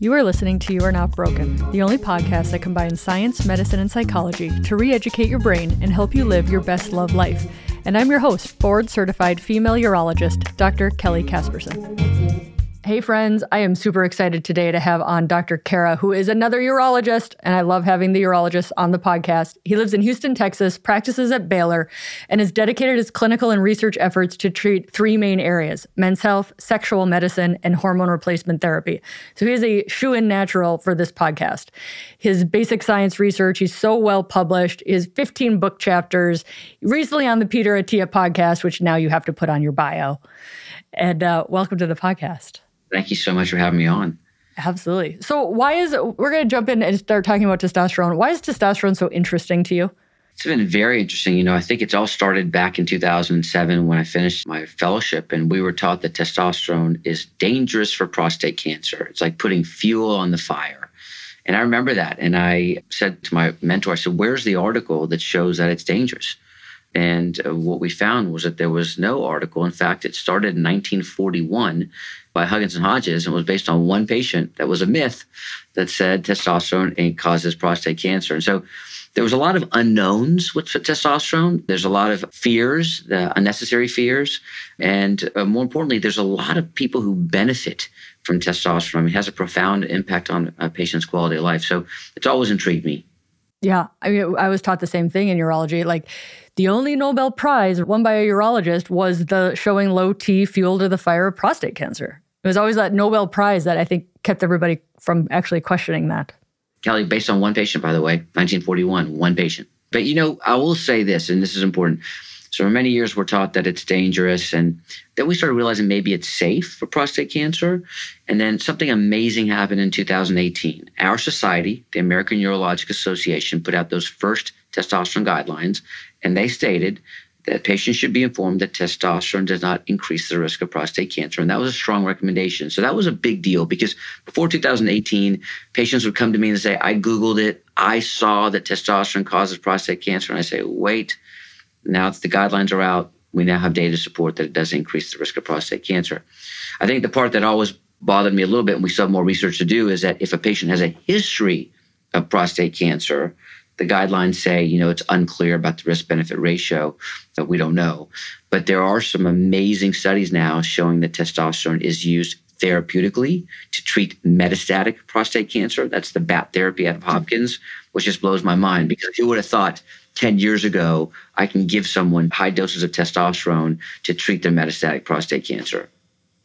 You are listening to You Are Not Broken, the only podcast that combines science, medicine, and psychology to re educate your brain and help you live your best love life. And I'm your host, board certified female urologist, Dr. Kelly Casperson. Hey, friends, I am super excited today to have on Dr. Khera, who is another urologist, and I love having the urologist on the podcast. He lives in Houston, Texas, practices at Baylor, and has dedicated his clinical and research efforts to treat three main areas men's health, sexual medicine, and hormone replacement therapy. So he is a shoe in natural for this podcast. His basic science research, he's so well published, his 15 book chapters, recently on the Peter Attia podcast, which now you have to put on your bio. And uh, welcome to the podcast. Thank you so much for having me on. Absolutely. So, why is we're going to jump in and start talking about testosterone? Why is testosterone so interesting to you? It's been very interesting. You know, I think it's all started back in 2007 when I finished my fellowship, and we were taught that testosterone is dangerous for prostate cancer. It's like putting fuel on the fire. And I remember that. And I said to my mentor, I said, Where's the article that shows that it's dangerous? And uh, what we found was that there was no article. In fact, it started in 1941 by Huggins and Hodges and was based on one patient that was a myth that said testosterone causes prostate cancer. And so there was a lot of unknowns with testosterone. There's a lot of fears, the unnecessary fears. And uh, more importantly, there's a lot of people who benefit from testosterone. It has a profound impact on a patient's quality of life. So it's always intrigued me. Yeah. I mean, I was taught the same thing in urology. Like, the only Nobel Prize won by a urologist was the showing low T fuel to the fire of prostate cancer. It was always that Nobel Prize that I think kept everybody from actually questioning that. Kelly, based on one patient, by the way, 1941, one patient. But you know, I will say this, and this is important. So for many years, we're taught that it's dangerous, and then we started realizing maybe it's safe for prostate cancer. And then something amazing happened in 2018. Our society, the American Urologic Association, put out those first testosterone guidelines, and they stated that patients should be informed that testosterone does not increase the risk of prostate cancer. And that was a strong recommendation. So that was a big deal because before 2018, patients would come to me and say, I Googled it. I saw that testosterone causes prostate cancer. And I say, wait, now that the guidelines are out, we now have data to support that it does increase the risk of prostate cancer. I think the part that always bothered me a little bit, and we still have more research to do, is that if a patient has a history of prostate cancer, the guidelines say, you know, it's unclear about the risk benefit ratio that we don't know. But there are some amazing studies now showing that testosterone is used therapeutically to treat metastatic prostate cancer. That's the BAT therapy out of mm-hmm. Hopkins, which just blows my mind because who would have thought 10 years ago I can give someone high doses of testosterone to treat their metastatic prostate cancer?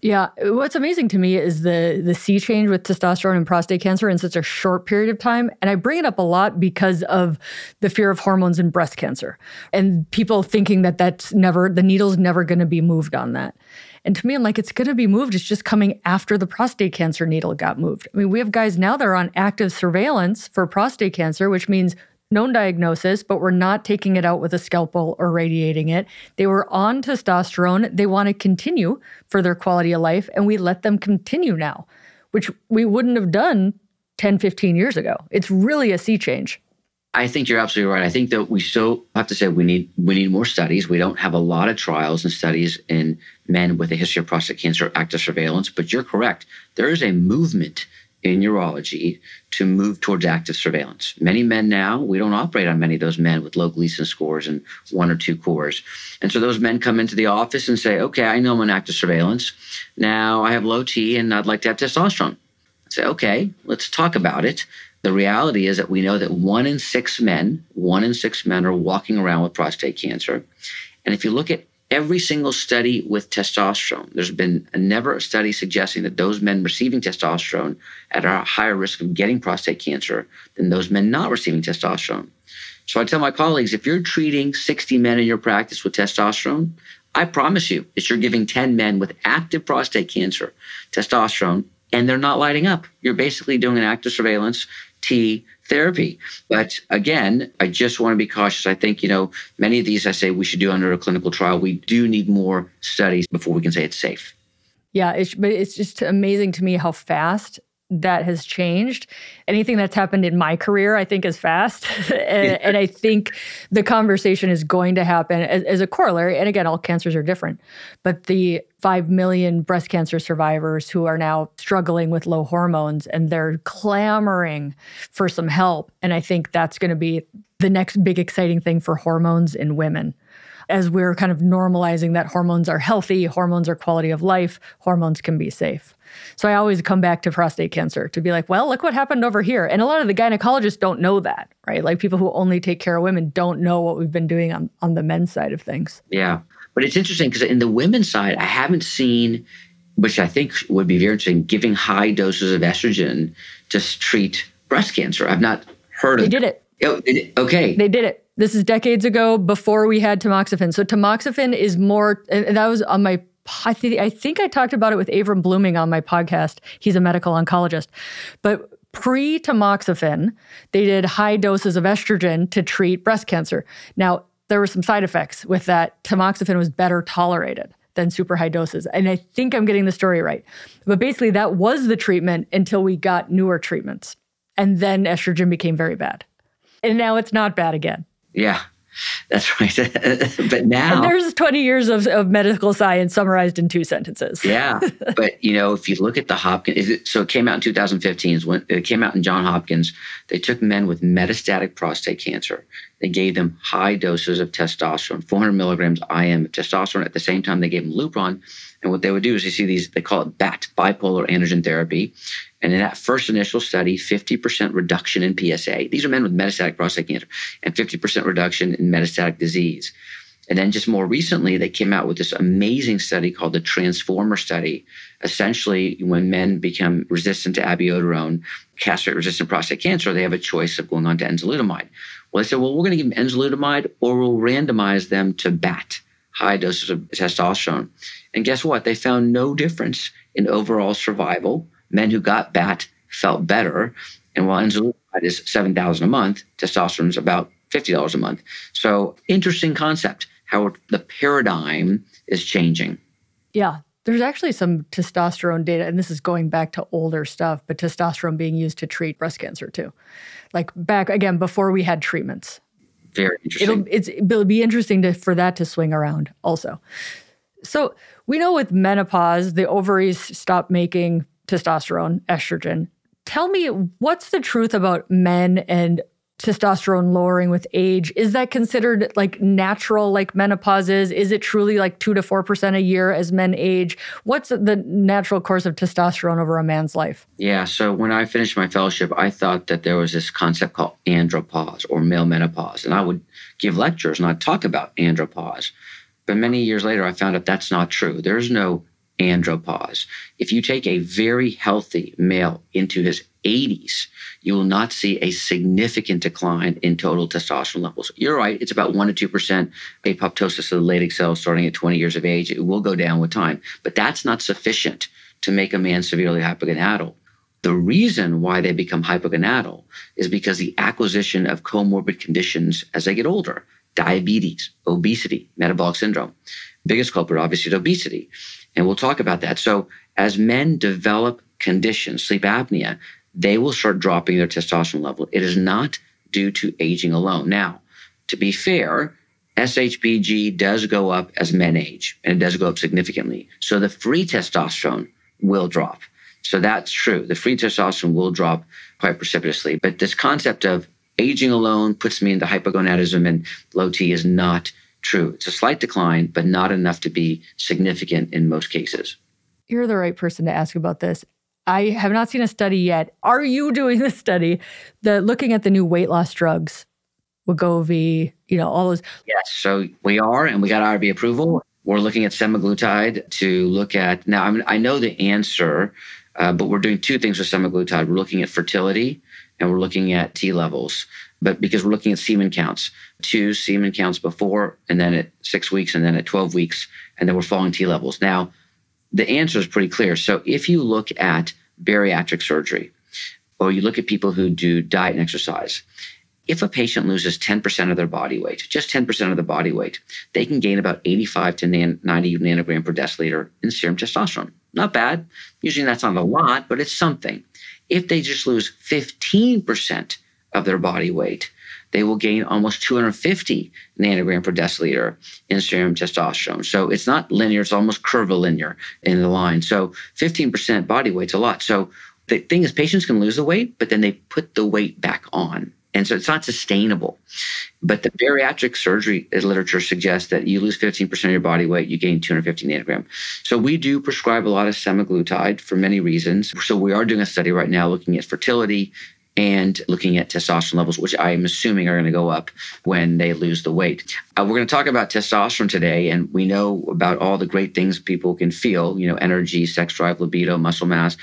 Yeah, what's amazing to me is the the sea change with testosterone and prostate cancer in such a short period of time, and I bring it up a lot because of the fear of hormones and breast cancer and people thinking that that's never the needle's never going to be moved on that. And to me, I'm like, it's going to be moved. It's just coming after the prostate cancer needle got moved. I mean, we have guys now that are on active surveillance for prostate cancer, which means known diagnosis, but we're not taking it out with a scalpel or radiating it. They were on testosterone. They want to continue for their quality of life, and we let them continue now, which we wouldn't have done 10, 15 years ago. It's really a sea change. I think you're absolutely right. I think that we still have to say we need we need more studies. We don't have a lot of trials and studies in men with a history of prostate cancer active surveillance, but you're correct. There is a movement in urology to move towards active surveillance. Many men now, we don't operate on many of those men with low Gleason scores and one or two cores. And so those men come into the office and say, okay, I know I'm on active surveillance. Now I have low T and I'd like to have testosterone. I say, okay, let's talk about it. The reality is that we know that one in six men, one in six men are walking around with prostate cancer. And if you look at every single study with testosterone, there's been a never a study suggesting that those men receiving testosterone at a higher risk of getting prostate cancer than those men not receiving testosterone. So I tell my colleagues if you're treating 60 men in your practice with testosterone, I promise you that you're giving 10 men with active prostate cancer testosterone and they're not lighting up. You're basically doing an active surveillance T therapy. But again, I just want to be cautious. I think, you know, many of these I say we should do under a clinical trial. We do need more studies before we can say it's safe. Yeah, it's, but it's just amazing to me how fast that has changed. Anything that's happened in my career, I think, is fast. and, and, I think the conversation is going to happen as, as, a corollary. And again, all cancers are different, but the 5 million breast cancer survivors who are now struggling with low hormones and they're clamoring for some help. And I think that's going to be the next big exciting thing for hormones in women as we're kind of normalizing that hormones are healthy, hormones are quality of life, hormones can be safe. So I always come back to prostate cancer to be like, well, look what happened over here. And a lot of the gynecologists don't know that, right? Like people who only take care of women don't know what we've been doing on, on the men's side of things. Yeah. But it's interesting because in the women's side, I haven't seen, which I think would be very interesting, giving high doses of estrogen to treat breast cancer. I've not heard they of They did it. Oh, okay. They did it. This is decades ago before we had tamoxifen. So tamoxifen is more, and that was on my I, th- I think I talked about it with Avram Bluming on my podcast. He's a medical oncologist. But pre tamoxifen, they did high doses of estrogen to treat breast cancer. Now, there were some side effects with that. Tamoxifen was better tolerated than super high doses. And I think I'm getting the story right. But basically, that was the treatment until we got newer treatments. And then estrogen became very bad. And now it's not bad again. Yeah. That's right. but now and there's 20 years of, of medical science summarized in two sentences. yeah. But you know, if you look at the Hopkins, so it came out in 2015 when it came out in John Hopkins, they took men with metastatic prostate cancer. They gave them high doses of testosterone, 400 milligrams IM of testosterone. At the same time, they gave them Lupron. And what they would do is you see these, they call it BAT, bipolar androgen therapy. And in that first initial study, 50% reduction in PSA. These are men with metastatic prostate cancer, and 50% reduction in metastatic disease. And then just more recently, they came out with this amazing study called the Transformer study. Essentially, when men become resistant to abiraterone, castrate resistant prostate cancer, they have a choice of going on to enzalutamide. Well, they said, well, we're going to give them enzalutamide or we'll randomize them to BAT, high doses of testosterone. And guess what? They found no difference in overall survival men who got BAT felt better. And while enzalutamide is 7000 a month, testosterone is about $50 a month. So interesting concept, how the paradigm is changing. Yeah. There's actually some testosterone data, and this is going back to older stuff, but testosterone being used to treat breast cancer too. Like back again before we had treatments. Very interesting. It'll, it'll be interesting to, for that to swing around also. So we know with menopause, the ovaries stop making testosterone, estrogen. Tell me what's the truth about men and testosterone lowering with age? Is that considered like natural, like menopause is? Is it truly like two to 4% a year as men age? What's the natural course of testosterone over a man's life? Yeah. So when I finished my fellowship, I thought that there was this concept called andropause or male menopause. And I would give lectures and I'd talk about andropause. But many years later, I found out that's not true. There's no andropause. If you take a very healthy male into his 80s, you will not see a significant decline in total testosterone levels. You're right, it's about 1% to 2% apoptosis of the Leydig cells starting at 20 years of age. It will go down with time, but that's not sufficient to make a man severely hypogonadal. The reason why they become hypogonadal is because the acquisition of comorbid conditions as they get older, diabetes, obesity, metabolic syndrome. Biggest culprit, obviously, is obesity. And we'll talk about that. So, as men develop conditions, sleep apnea, they will start dropping their testosterone level. It is not due to aging alone. Now, to be fair, SHBG does go up as men age, and it does go up significantly. So the free testosterone will drop. So that's true. The free testosterone will drop quite precipitously. But this concept of aging alone puts me into hypogonadism and low T is not true. It's a slight decline, but not enough to be significant in most cases. You're the right person to ask about this. I have not seen a study yet. Are you doing the study? The looking at the new weight loss drugs, Wegovy, you know, all those. Yes, so we are, and we got IRB approval. We're looking at semaglutide to look at. Now, I, mean, I know the answer, uh, but we're doing two things with semaglutide. We're looking at fertility, and we're looking at T levels but because we're looking at semen counts, two semen counts before, and then at six weeks, and then at 12 weeks, and then we're following T levels. Now, the answer is pretty clear. So if you look at bariatric surgery, or you look at people who do diet and exercise, if a patient loses 10% of their body weight, just 10% of the body weight, they can gain about 85 to 90 nanogram per deciliter in serum testosterone. Not bad. Usually that's not a lot, but it's something. if they just lose 15% of their body weight, they will gain almost 250 nanogram per deciliter in serum testosterone. So it's not linear, it's almost curvilinear in the line. So 15% body weight's a lot. So the thing is, patients can lose the weight, but then they put the weight back on. And so it's not sustainable. But the bariatric surgery literature suggests that you lose 15% of your body weight, you gain 250 nanogram. So we do prescribe a lot of semaglutide for many reasons. So we are doing a study right now looking at fertility, and looking at testosterone levels, which I'm assuming are going to go up when they lose the weight. Uh, we're going to talk about testosterone today, and we know about all the great things people can feel, you know, energy, sex drive, libido, muscle mass.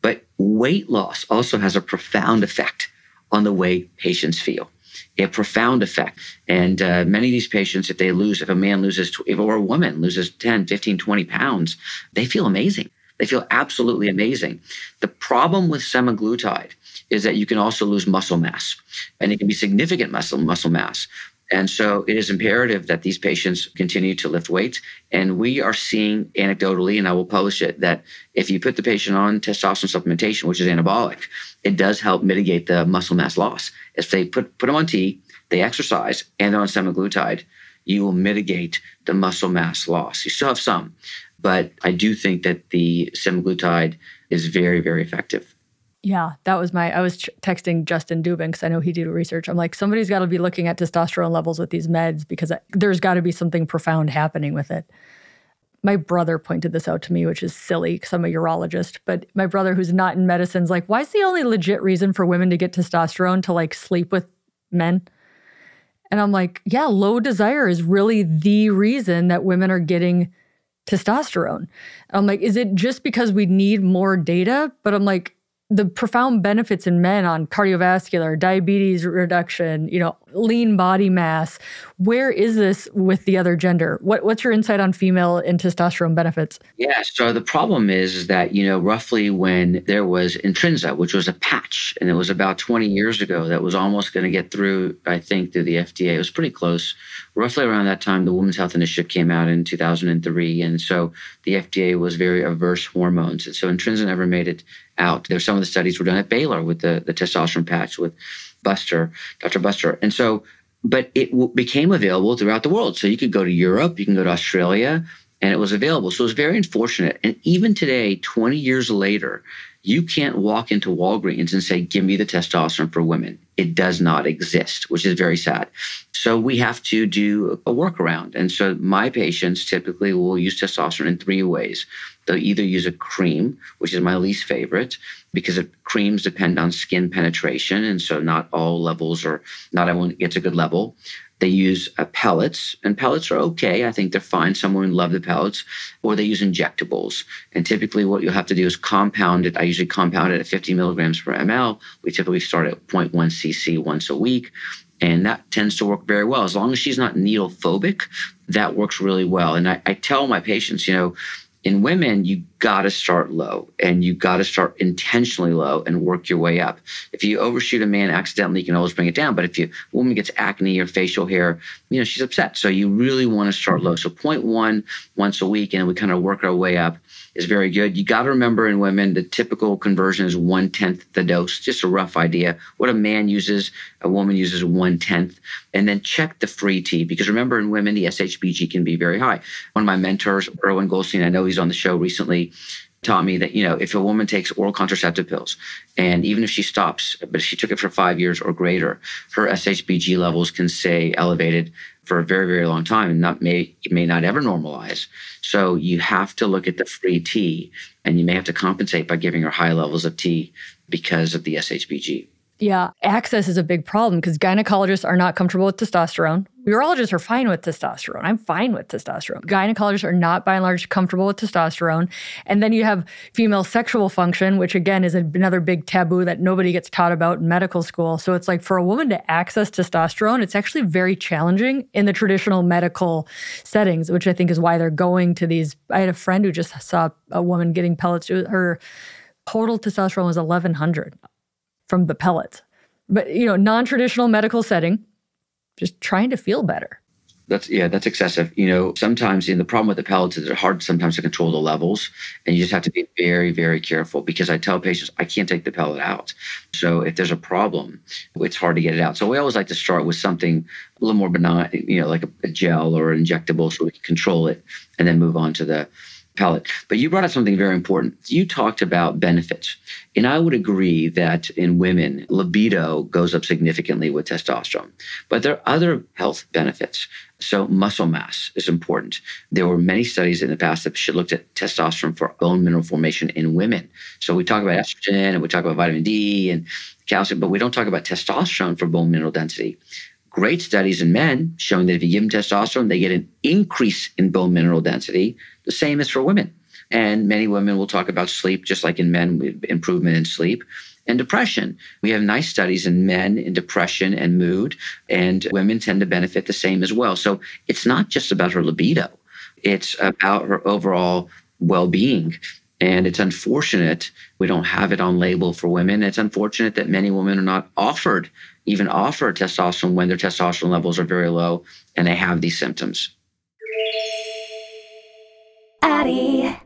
But weight loss also has a profound effect on the way patients feel. A profound effect. And uh, many of these patients, if they lose, if a man loses, if or a woman loses 10, 15, 20 pounds, they feel amazing. They feel absolutely amazing. The problem with semaglutide is that you can also lose muscle mass, and it can be significant muscle muscle mass. And so it is imperative that these patients continue to lift weights. And we are seeing anecdotally, and I will publish it, that if you put the patient on testosterone supplementation, which is anabolic, it does help mitigate the muscle mass loss. If they put, put them on T, they exercise, and they're on semaglutide, you will mitigate the muscle mass loss. You still have some, but I do think that the semaglutide is very, very effective. Yeah, that was my. I was ch- texting Justin Dubin because I know he did research. I'm like, somebody's got to be looking at testosterone levels with these meds because there's got to be something profound happening with it. My brother pointed this out to me, which is silly because I'm a urologist. But my brother, who's not in medicine, is like, why is the only legit reason for women to get testosterone to like sleep with men? And I'm like, yeah, low desire is really the reason that women are getting testosterone. I'm like, is it just because we need more data? But I'm like, the profound benefits in men on cardiovascular, diabetes reduction, you know, lean body mass. Where is this with the other gender? What, what's your insight on female and testosterone benefits? Yeah, so the problem is, that, you know, roughly when there was Intrinsa, which was a patch, and it was about 20 years ago that was almost going to get through, I think, through the FDA. It was pretty close. Roughly around that time, the Women's Health Initiative came out in 2003. And so the FDA was very averse hormones. And so Intrinsa never made it out. There's some of the studies were done at Baylor with the, the testosterone patch with Buster, Dr. Buster. And so, but it w- became available throughout the world. So you could go to Europe, you can go to Australia, and it was available. So it was very unfortunate. And even today, 20 years later, you can't walk into Walgreens and say, Give me the testosterone for women. It does not exist, which is very sad. So we have to do a workaround. And so my patients typically will use testosterone in three ways. They'll either use a cream, which is my least favorite, because creams depend on skin penetration. And so not all levels or not everyone gets a good level. They use uh, pellets, and pellets are okay. I think they're fine. Some women love the pellets, or they use injectables. And typically, what you'll have to do is compound it. I usually compound it at 50 milligrams per ml. We typically start at 0.1 cc once a week. And that tends to work very well. As long as she's not needle phobic, that works really well. And I, I tell my patients, you know, in women, you got to start low and you got to start intentionally low and work your way up. If you overshoot a man accidentally, you can always bring it down. But if you a woman gets acne or facial hair, you know, she's upset. So you really want to start low. So one once a week, and we kind of work our way up is very good. You got to remember in women, the typical conversion is one tenth the dose. Just a rough idea. What a man uses, a woman uses one tenth. And then check the free T because remember, in women, the SHBG can be very high. One of my mentors, Irwin Goldstein, I know he's on the show recently taught me that you know if a woman takes oral contraceptive pills and even if she stops but if she took it for five years or greater her shbg levels can stay elevated for a very very long time and not may may not ever normalize so you have to look at the free t and you may have to compensate by giving her high levels of t because of the shbg yeah, access is a big problem because gynecologists are not comfortable with testosterone. Urologists are fine with testosterone. I'm fine with testosterone. Gynecologists are not, by and large, comfortable with testosterone. And then you have female sexual function, which again is another big taboo that nobody gets taught about in medical school. So it's like for a woman to access testosterone, it's actually very challenging in the traditional medical settings, which I think is why they're going to these. I had a friend who just saw a woman getting pellets. Her total testosterone was 1100 from the pellets. But, you know, non traditional medical setting, just trying to feel better. That's yeah, that's excessive. You know, sometimes know, the problem with the pellets is they're hard sometimes to control the levels, and you just have to be very, very careful. Because I tell patients I can't take the pellet out, so if there's a problem, it's hard to get it out. So we always like to start with something a little more benign, you know, like a, a gel or injectable, so we can control it, and then move on to the pellet. But you brought up something very important. You talked about benefits. And I would agree that in women, libido goes up significantly with testosterone. But there are other health benefits. So, muscle mass is important. There were many studies in the past that looked at testosterone for bone mineral formation in women. So, we talk about estrogen and we talk about vitamin D and calcium, but we don't talk about testosterone for bone mineral density great studies in men showing that if you give them testosterone, they get an increase in bone mineral density. The same is for women. And many women will talk about sleep, just like in men, improvement in sleep and depression. We have nice studies in men in depression and mood, and women tend to benefit the same as well. So it's not just about her libido, it's about her overall well being. And it's unfortunate we don't have it on label for women. It's unfortunate that many women are not offered, even offer testosterone when their testosterone levels are very low and they have these symptoms. Addyi.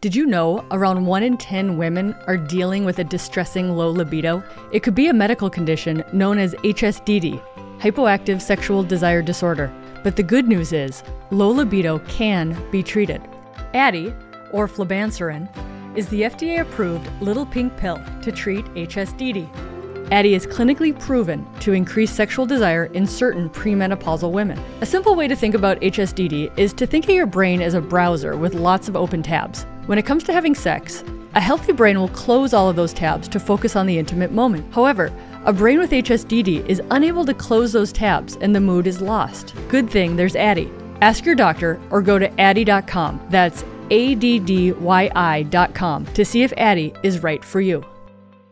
Did you know around 1 in 10 women are dealing with a distressing low libido? It could be a medical condition known as HSDD, hypoactive sexual desire disorder. But the good news is, low libido can be treated. Addyi, or flibanserin, is the FDA approved little pink pill to treat HSDD. Addyi is clinically proven to increase sexual desire in certain premenopausal women. A simple way to think about HSDD is to think of your brain as a browser with lots of open tabs. When it comes to having sex, a healthy brain will close all of those tabs to focus on the intimate moment. However, a brain with HSDD is unable to close those tabs and the mood is lost. Good thing there's Addyi. Ask your doctor or go to addyi.com. That's A D D Y I.com to see if Addyi is right for you.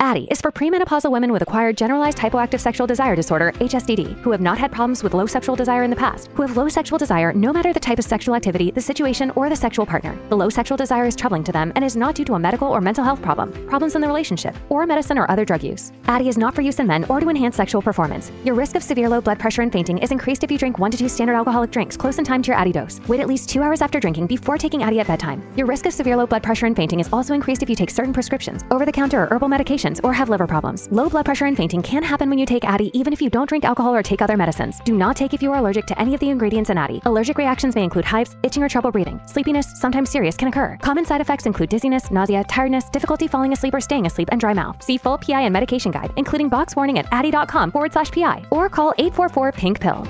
Addyi is for premenopausal women with acquired generalized hypoactive sexual desire disorder, HSDD, who have not had problems with low sexual desire in the past, who have low sexual desire no matter the type of sexual activity, the situation, or the sexual partner. The low sexual desire is troubling to them and is not due to a medical or mental health problem, problems in the relationship, or medicine or other drug use. Addyi is not for use in men or to enhance sexual performance. Your risk of severe low blood pressure and fainting is increased if you drink one to two standard alcoholic drinks close in time to your Addyi dose. Wait at least two hours after drinking before taking Addyi at bedtime. Your risk of severe low blood pressure and fainting is also increased if you take certain prescriptions, over the counter or herbal medications, or have liver problems. Low blood pressure and fainting can happen when you take Addyi even if you don't drink alcohol or take other medicines. Do not take if you are allergic to any of the ingredients in Addyi. Allergic reactions may include hives, itching or trouble breathing. Sleepiness, sometimes serious, can occur. Common side effects include dizziness, nausea, tiredness, difficulty falling asleep or staying asleep, and dry mouth. See full PI and medication guide, including box warning at addyi.com forward slash PI or call 844 Pink Pill.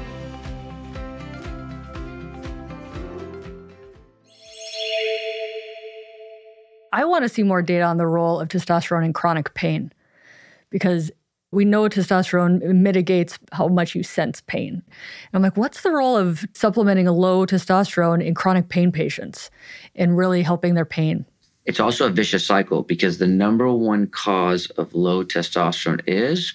I want to see more data on the role of testosterone in chronic pain because we know testosterone mitigates how much you sense pain. And I'm like, what's the role of supplementing a low testosterone in chronic pain patients and really helping their pain? It's also a vicious cycle because the number one cause of low testosterone is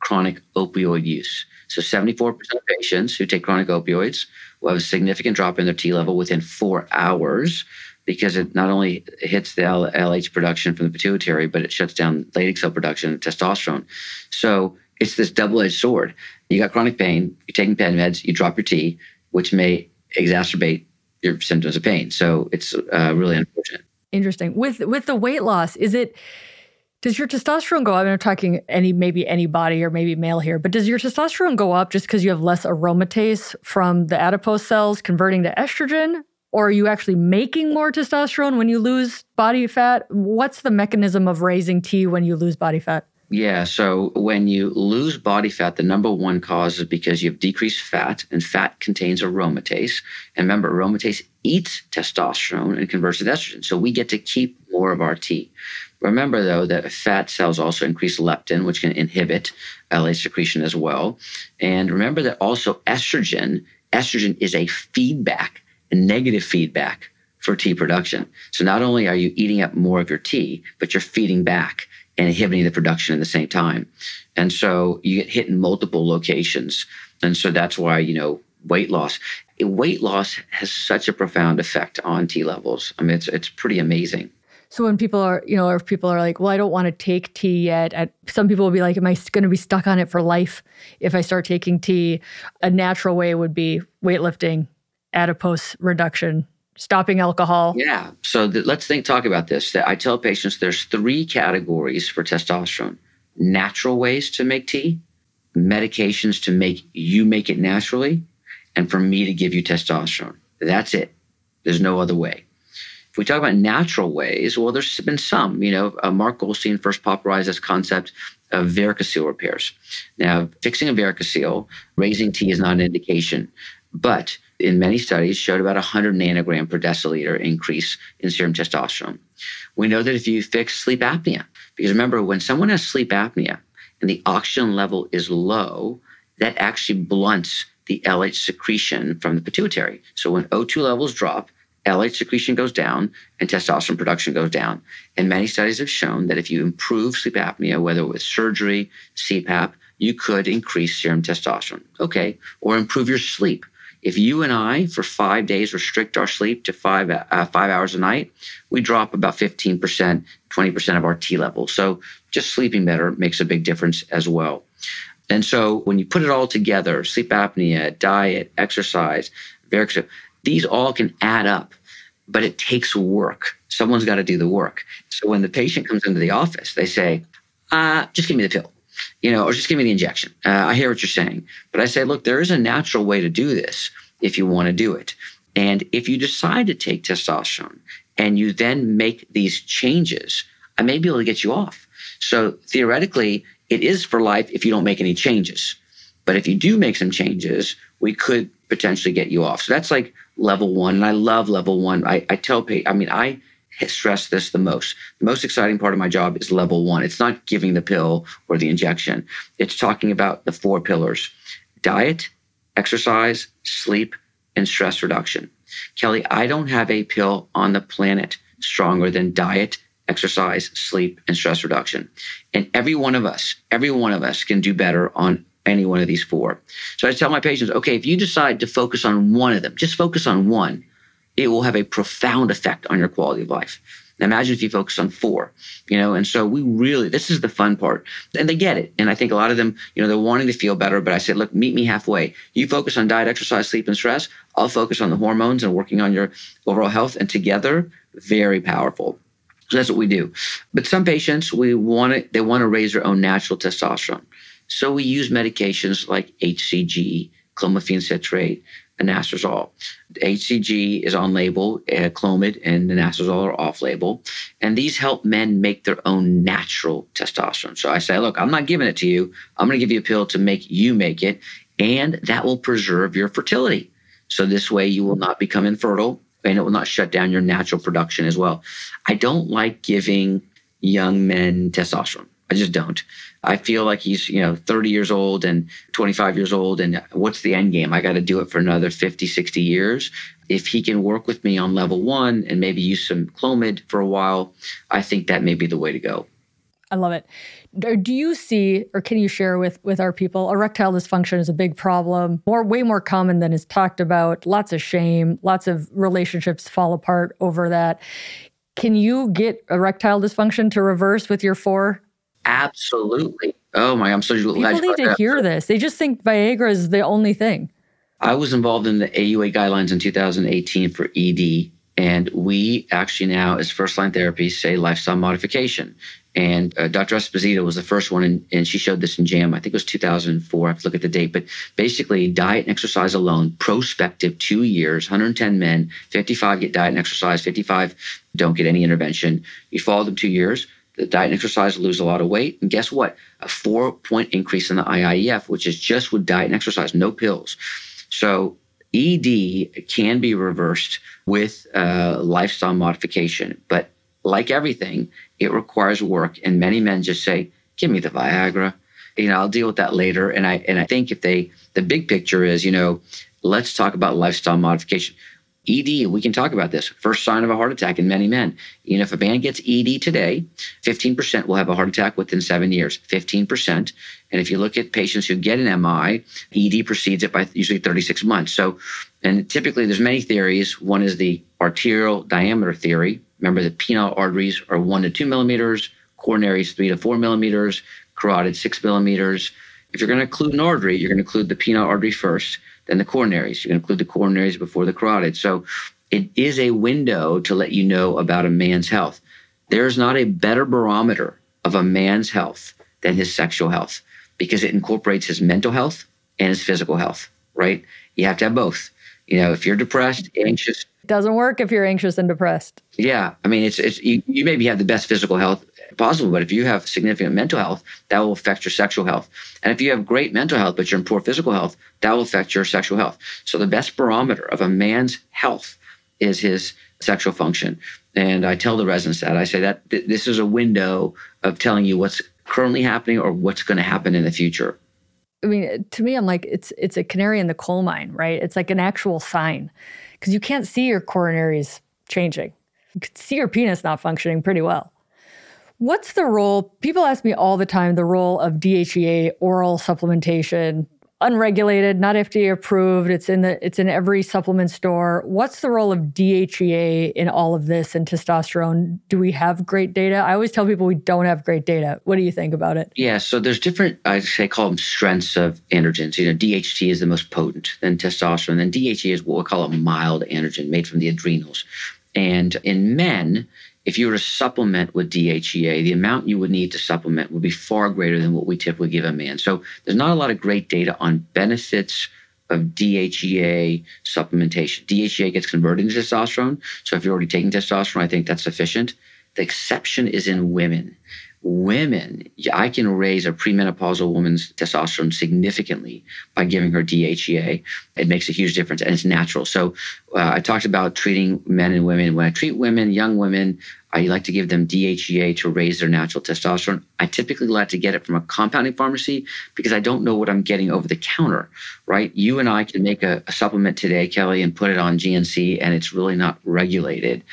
chronic opioid use. So 74% of patients who take chronic opioids will have a significant drop in their T level within four hours because it not only hits the LH production from the pituitary, but it shuts down Leydig cell production of testosterone. So it's this double edged sword. You got chronic pain, you're taking pain meds, you drop your T, which may exacerbate your symptoms of pain. So it's uh, really unfortunate. Interesting. With with the weight loss, is it does your testosterone go up? I'm talking any maybe any body or maybe male here, but does your testosterone go up just because you have less aromatase from the adipose cells converting to estrogen? Or are you actually making more testosterone when you lose body fat? What's the mechanism of raising T when you lose body fat? Yeah, so when you lose body fat, the number one cause is because you have decreased fat, and fat contains aromatase. And remember, aromatase eats testosterone and converts it to estrogen. So we get to keep more of our T. Remember, though, that fat cells also increase leptin, which can inhibit LH secretion as well. And remember that also estrogen, estrogen is a feedback negative feedback for T production. So not only are you eating up more of your T, but you're feeding back and inhibiting the production at the same time. And so you get hit in multiple locations. And so that's why, you know, weight loss. Weight loss has such a profound effect on T levels. I mean, it's it's pretty amazing. So when people are, you know, if people are like, well, I don't want to take T yet, some people will be like, am I going to be stuck on it for life if I start taking T? A natural way would be weightlifting, adipose reduction, stopping alcohol. Yeah. So th- let's think, talk about this. I tell patients there's three categories for testosterone natural ways to make T, medications to make you make it naturally, and for me to give you testosterone. That's it. There's no other way. If we talk about natural ways, well, there's been some. You know, uh, Marc Goldstein first popularized this concept of varicocele repairs. Now, fixing a varicocele, raising T is not an indication, but in many studies showed about 100 nanogram per deciliter increase in serum testosterone. We know that if you fix sleep apnea, because remember, when someone has sleep apnea and the oxygen level is low, that actually blunts the LH secretion from the pituitary. So when O2 levels drop, LH secretion goes down and testosterone production goes down. And many studies have shown that if you improve sleep apnea, whether with surgery, CPAP, you could increase serum testosterone. Okay. Or improve your sleep. If you and I, for five days, restrict our sleep to five, uh, five hours a night, we drop about 15%, 20% of our T level. So just sleeping better makes a big difference as well. And so when you put it all together, sleep apnea, diet, exercise, varicocele, these all can add up, but it takes work. Someone's got to do the work. So when the patient comes into the office, they say, uh, just give me the pill, you know, or just give me the injection. Uh, I hear what you're saying. But I say, look, there is a natural way to do this if you want to do it. And if you decide to take testosterone and you then make these changes, I may be able to get you off. So theoretically, it is for life if you don't make any changes. But if you do make some changes, we could potentially get you off. So that's like level one. And I love level one. I, I tell people, I mean, I stress this the most. The most exciting part of my job is level one. It's not giving the pill or the injection, it's talking about the four pillars diet, exercise, sleep, and stress reduction. Kelly, I don't have a pill on the planet stronger than diet, exercise, sleep, and stress reduction. And every one of us, every one of us can do better on any one of these four. So I tell my patients, okay, if you decide to focus on one of them, just focus on one, it will have a profound effect on your quality of life. Imagine if you focus on four, you know, and so we really, this is the fun part. And they get it. And I think a lot of them, you know, they're wanting to feel better, but I said, look, meet me halfway. You focus on diet, exercise, sleep, and stress. I'll focus on the hormones and working on your overall health. And together, very powerful. So that's what we do. But some patients, we want to, they want to raise their own natural testosterone. So we use medications like HCG, clomiphene citrate, and anastrozole. HCG is on label, uh, Clomid and anastrozole are off label. And these help men make their own natural testosterone. So I say, look, I'm not giving it to you. I'm going to give you a pill to make you make it. And that will preserve your fertility. So this way you will not become infertile and it will not shut down your natural production as well. I don't like giving young men testosterone. I just don't. I feel like he's, you know, 30 years old and 25 years old. And what's the end game? I got to do it for another 50, 60 years. If he can work with me on level one and maybe use some Clomid for a while, I think that may be the way to go. I love it. Do you see, or can you share with with our people, erectile dysfunction is a big problem, more way more common than is talked about. Lots of shame, lots of relationships fall apart over that. Can you get erectile dysfunction to reverse with your four Absolutely. Oh my, I'm so glad People need to hear this. They just think Viagra is the only thing. I was involved in the AUA guidelines in 2018 for ED, and we actually now, as first line therapy, say lifestyle modification. And uh, Dr. Esposito was the first one, and, and she showed this in JAMA. I think it was 2004. I have to look at the date. But basically, diet and exercise alone, prospective two years, 110 men, 55 get diet and exercise, 55 don't get any intervention. You follow them two years, diet and exercise lose a lot of weight. And guess what? A four point increase in the IIEF, which is just with diet and exercise, no pills. So ED can be reversed with uh, lifestyle modification. But like everything, it requires work. And many men just say, give me the Viagra. You know, I'll deal with that later. And I and I think if they the big picture is, you know, let's talk about lifestyle modification. ED, we can talk about this. First sign of a heart attack in many men. You know, if a man gets ED today, 15% will have a heart attack within seven years. 15%. And if you look at patients who get an MI, ED precedes it by usually 36 months. So, and typically there's many theories. One is the arterial diameter theory, Remember, the penile arteries are one to two millimeters, coronaries three to four millimeters, carotid six millimeters. If you're going to occlude an artery, you're going to occlude the penile artery first, then the coronaries. You can occlude the coronaries before the carotid. So it is a window to let you know about a man's health. There's not a better barometer of a man's health than his sexual health because it incorporates his mental health and his physical health, right? You have to have both. You know, if you're depressed, anxious, doesn't work if you're anxious and depressed. Yeah, I mean, it's it's you, you maybe have the best physical health possible, but if you have significant mental health, that will affect your sexual health. And if you have great mental health but you're in poor physical health, that will affect your sexual health. So the best barometer of a man's health is his sexual function. And I tell the residents that I say that th- this is a window of telling you what's currently happening or what's going to happen in the future. I mean, to me, I'm like, it's it's a canary in the coal mine, right? It's like an actual sign because you can't see your coronaries changing. You can see your penis not functioning pretty well. What's the role? People ask me all the time the role of DHEA oral supplementation unregulated, not FDA approved. It's in the it's in every supplement store. What's the role of DHEA in all of this and testosterone? Do we have great data? I always tell people we don't have great data. What do you think about it? Yeah, so there's different I say call them strengths of androgens. You know, DHT is the most potent, then testosterone, then DHEA is what we call a mild androgen made from the adrenals. And in men, if you were to supplement with DHEA, the amount you would need to supplement would be far greater than what we typically give a man. So there's not a lot of great data on benefits of DHEA supplementation. DHEA gets converted into testosterone. So if you're already taking testosterone, I think that's sufficient. The exception is in women women, I can raise a premenopausal woman's testosterone significantly by giving her DHEA. It makes a huge difference and it's natural. So uh, I talked about treating men and women. When I treat women, young women, I like to give them DHEA to raise their natural testosterone. I typically like to get it from a compounding pharmacy because I don't know what I'm getting over the counter, right? You and I can make a, a supplement today, Kelly, and put it on GNC, and it's really not regulated.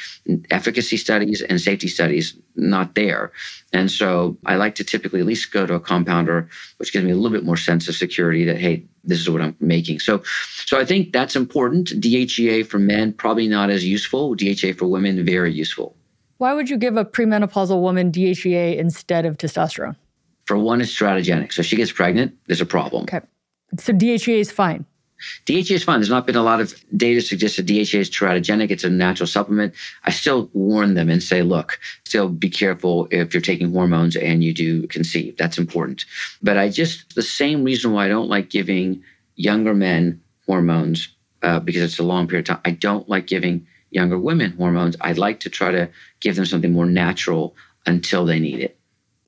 Efficacy studies and safety studies, not there. And so I like to typically at least go to a compounder, which gives me a little bit more sense of security that, hey, this is what I'm making. So, so I think that's important. DHEA for men, probably not as useful. DHEA for women, very useful. Why would you give a premenopausal woman DHEA instead of testosterone? For one, it's teratogenic. So she gets pregnant, there's a problem. Okay. So DHEA is fine. DHEA is fine. There's not been a lot of data suggest that DHEA is teratogenic. It's a natural supplement. I still warn them and say, look, still be careful if you're taking hormones and you do conceive. That's important. But I just, the same reason why I don't like giving younger men hormones, uh, because it's a long period of time, I don't like giving younger women hormones. I'd like to try to give them something more natural until they need it.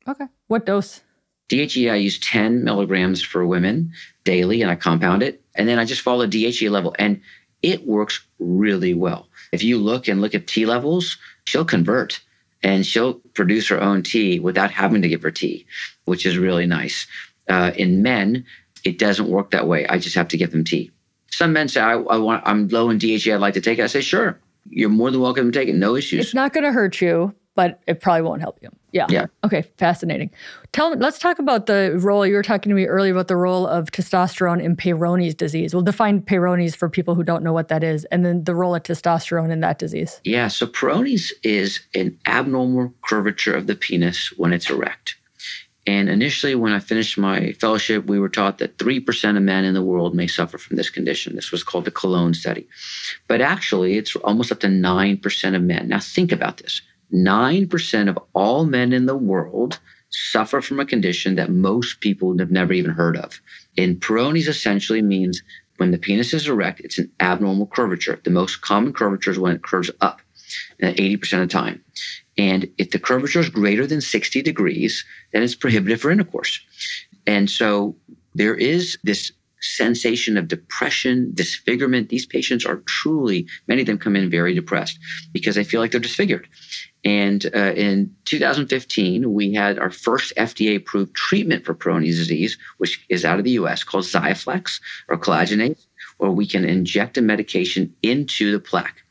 Okay. What dose? DHEA, I use 10 milligrams for women daily and I compound it. And then I just follow the DHEA level and it works really well. If you look and look at T levels, she'll convert and she'll produce her own T without having to give her T, which is really nice. Uh, in men, it doesn't work that way. I just have to give them T. Some men say, I, I want, I'm low in DHEA, I'd like to take it. I say, sure, you're more than welcome to take it. No issues. It's not going to hurt you, but it probably won't help you. Yeah. Yeah. Okay. Fascinating. Tell me, let's talk about the role you were talking to me earlier about the role of testosterone in Peyronie's disease. We'll define Peyronie's for people who don't know what that is, and then the role of testosterone in that disease. Yeah. So Peyronie's is an abnormal curvature of the penis when it's erect. And initially, when I finished my fellowship, we were taught that 3% of men in the world may suffer from this condition. This was called the Cologne study. But actually, it's almost up to 9% of men. Now, think about this 9% of all men in the world suffer from a condition that most people have never even heard of. And Peyronie's essentially means when the penis is erect, it's an abnormal curvature. The most common curvature is when it curves up, uh, and 80% of the time. And if the curvature is greater than 60 degrees, then it's prohibited for intercourse. And so there is this sensation of depression, disfigurement. These patients are truly, many of them come in very depressed because they feel like they're disfigured. And uh, in 2015, we had our first FDA approved treatment for Peyronie's disease, which is out of the US called Xiaflex or collagenase, where we can inject a medication into the plaque.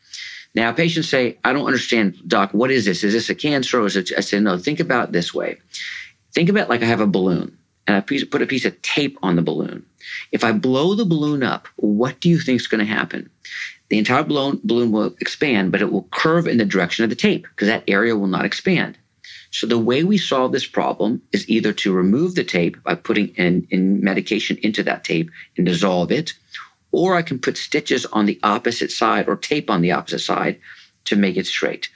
Now, patients say, I don't understand, doc, what is this? Is this a cancer or is it? I say, no, think about it this way. Think about like I have a balloon and I put a piece of tape on the balloon. If I blow the balloon up, what do you think is going to happen? the entire balloon, balloon will expand, but it will curve in the direction of the tape because that area will not expand. So the way we solve this problem is either to remove the tape by putting in, in medication into that tape and dissolve it, or I can put stitches on the opposite side or tape on the opposite side to make it straight.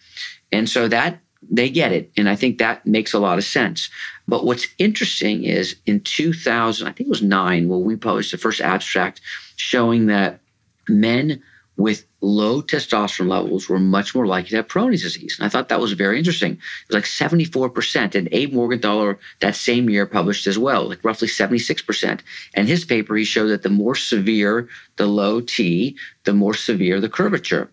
And so that they get it. And I think that makes a lot of sense. But what's interesting is in 2000, I think it was nine, when we published the first abstract showing that men with low testosterone levels were much more likely to have Peyronie's disease. And I thought that was very interesting. It was like 74%. And Abe Morgentaler that same year published as well, like roughly 76%. And his paper, he showed that the more severe the low T, the more severe the curvature.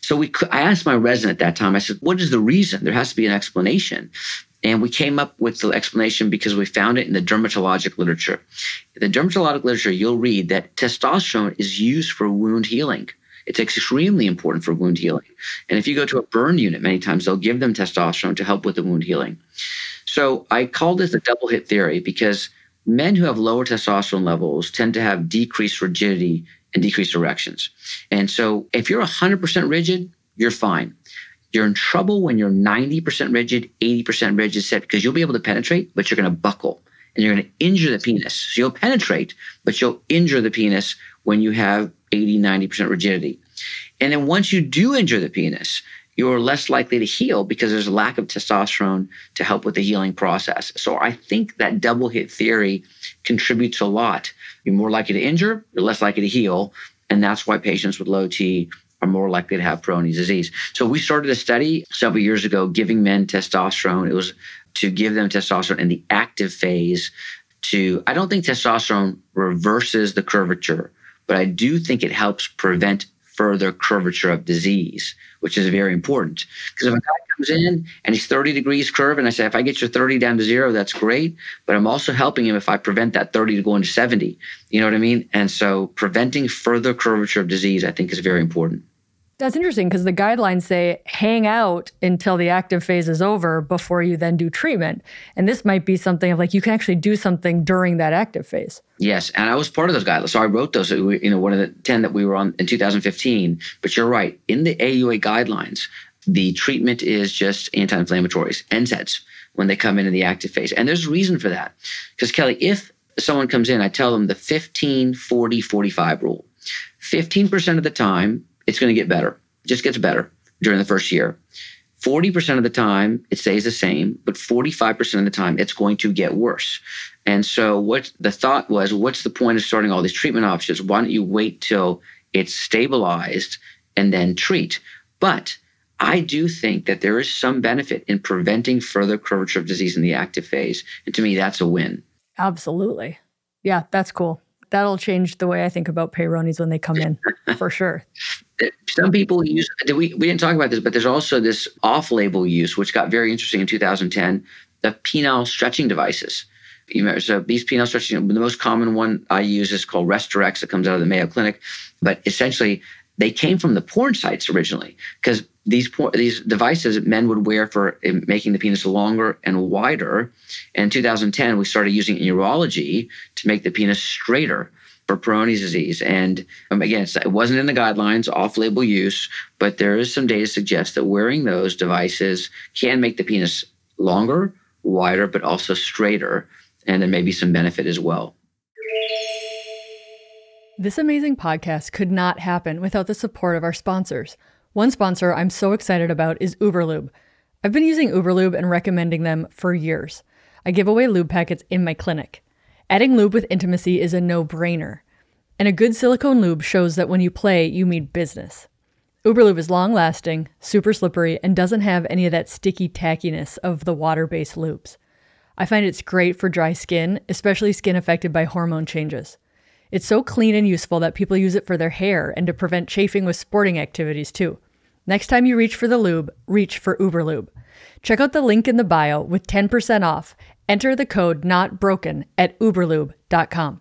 So we, I asked my resident at that time, I said, what is the reason? There has to be an explanation. And we came up with the explanation because we found it in the dermatologic literature. In the dermatologic literature, you'll read that testosterone is used for wound healing. It's extremely important for wound healing. And if you go to a burn unit, many times they'll give them testosterone to help with the wound healing. So I call this the double hit theory because men who have lower testosterone levels tend to have decreased rigidity and decreased erections. And so if you're 100% rigid, you're fine. You're in trouble when you're 90% rigid, 80% rigid set because you'll be able to penetrate, but you're going to buckle and you're going to injure the penis. So you'll penetrate, but you'll injure the penis when you have 80, 90% rigidity. And then once you do injure the penis, you're less likely to heal because there's a lack of testosterone to help with the healing process. So I think that double hit theory contributes a lot. You're more likely to injure, you're less likely to heal. And that's why patients with low T are more likely to have Peyronie's disease. So we started a study several years ago giving men testosterone. It was to give them testosterone in the active phase to I don't think testosterone reverses the curvature but I do think it helps prevent further curvature of disease, which is very important. Because if a guy comes in and he's 30 degrees curve, and I say, if I get your 30 down to zero, that's great. But I'm also helping him if I prevent that 30 to go into 70. You know what I mean? And so preventing further curvature of disease, I think, is very important. That's interesting because the guidelines say hang out until the active phase is over before you then do treatment. And this might be something of like you can actually do something during that active phase. Yes, and I was part of those guidelines. So I wrote those. Uh, you know, one of the ten that we were on in 2015. But you're right. In the AUA guidelines, the treatment is just anti-inflammatories, NSAIDs, when they come into the active phase. And there's a reason for that. Because Kelly, if someone comes in, I tell them the 15, 40, 45 rule. 15% of the time, it's going to get better. It just gets better during the first year. 40% of the time, it stays the same, but 45% of the time, it's going to get worse. And so, what the thought was, what's the point of starting all these treatment options? Why don't you wait till it's stabilized and then treat? But I do think that there is some benefit in preventing further curvature of disease in the active phase. And to me, that's a win. Absolutely. Yeah, that's cool that'll change the way I think about Peyronie's when they come in for sure. Some people use we we didn't talk about this, but there's also this off-label use which got very interesting in 2010 the penile stretching devices. So these penile stretching, the most common one I use is called Restorex. It comes out of the Mayo Clinic, but essentially they came from the porn sites originally because these these devices men would wear for making the penis longer and wider. In 2010, we started using urology to make the penis straighter for Peyronie's disease. And um, again, it wasn't in the guidelines, off-label use, but there is some data suggests that wearing those devices can make the penis longer, wider, but also straighter, and then maybe some benefit as well. This amazing podcast could not happen without the support of our sponsors. One sponsor I'm so excited about is Uberlube. I've been using Uberlube and recommending them for years. I give away lube packets in my clinic. Adding lube with intimacy is a no brainer. And a good silicone lube shows that when you play, you mean business. Uberlube is long lasting, super slippery, and doesn't have any of that sticky tackiness of the water based lubes. I find it's great for dry skin, especially skin affected by hormone changes. It's so clean and useful that people use it for their hair and to prevent chafing with sporting activities too. Next time you reach for the lube, reach for Uberlube. Check out the link in the bio with 10% off. Enter the code NOTBROKEN at uberlube.com.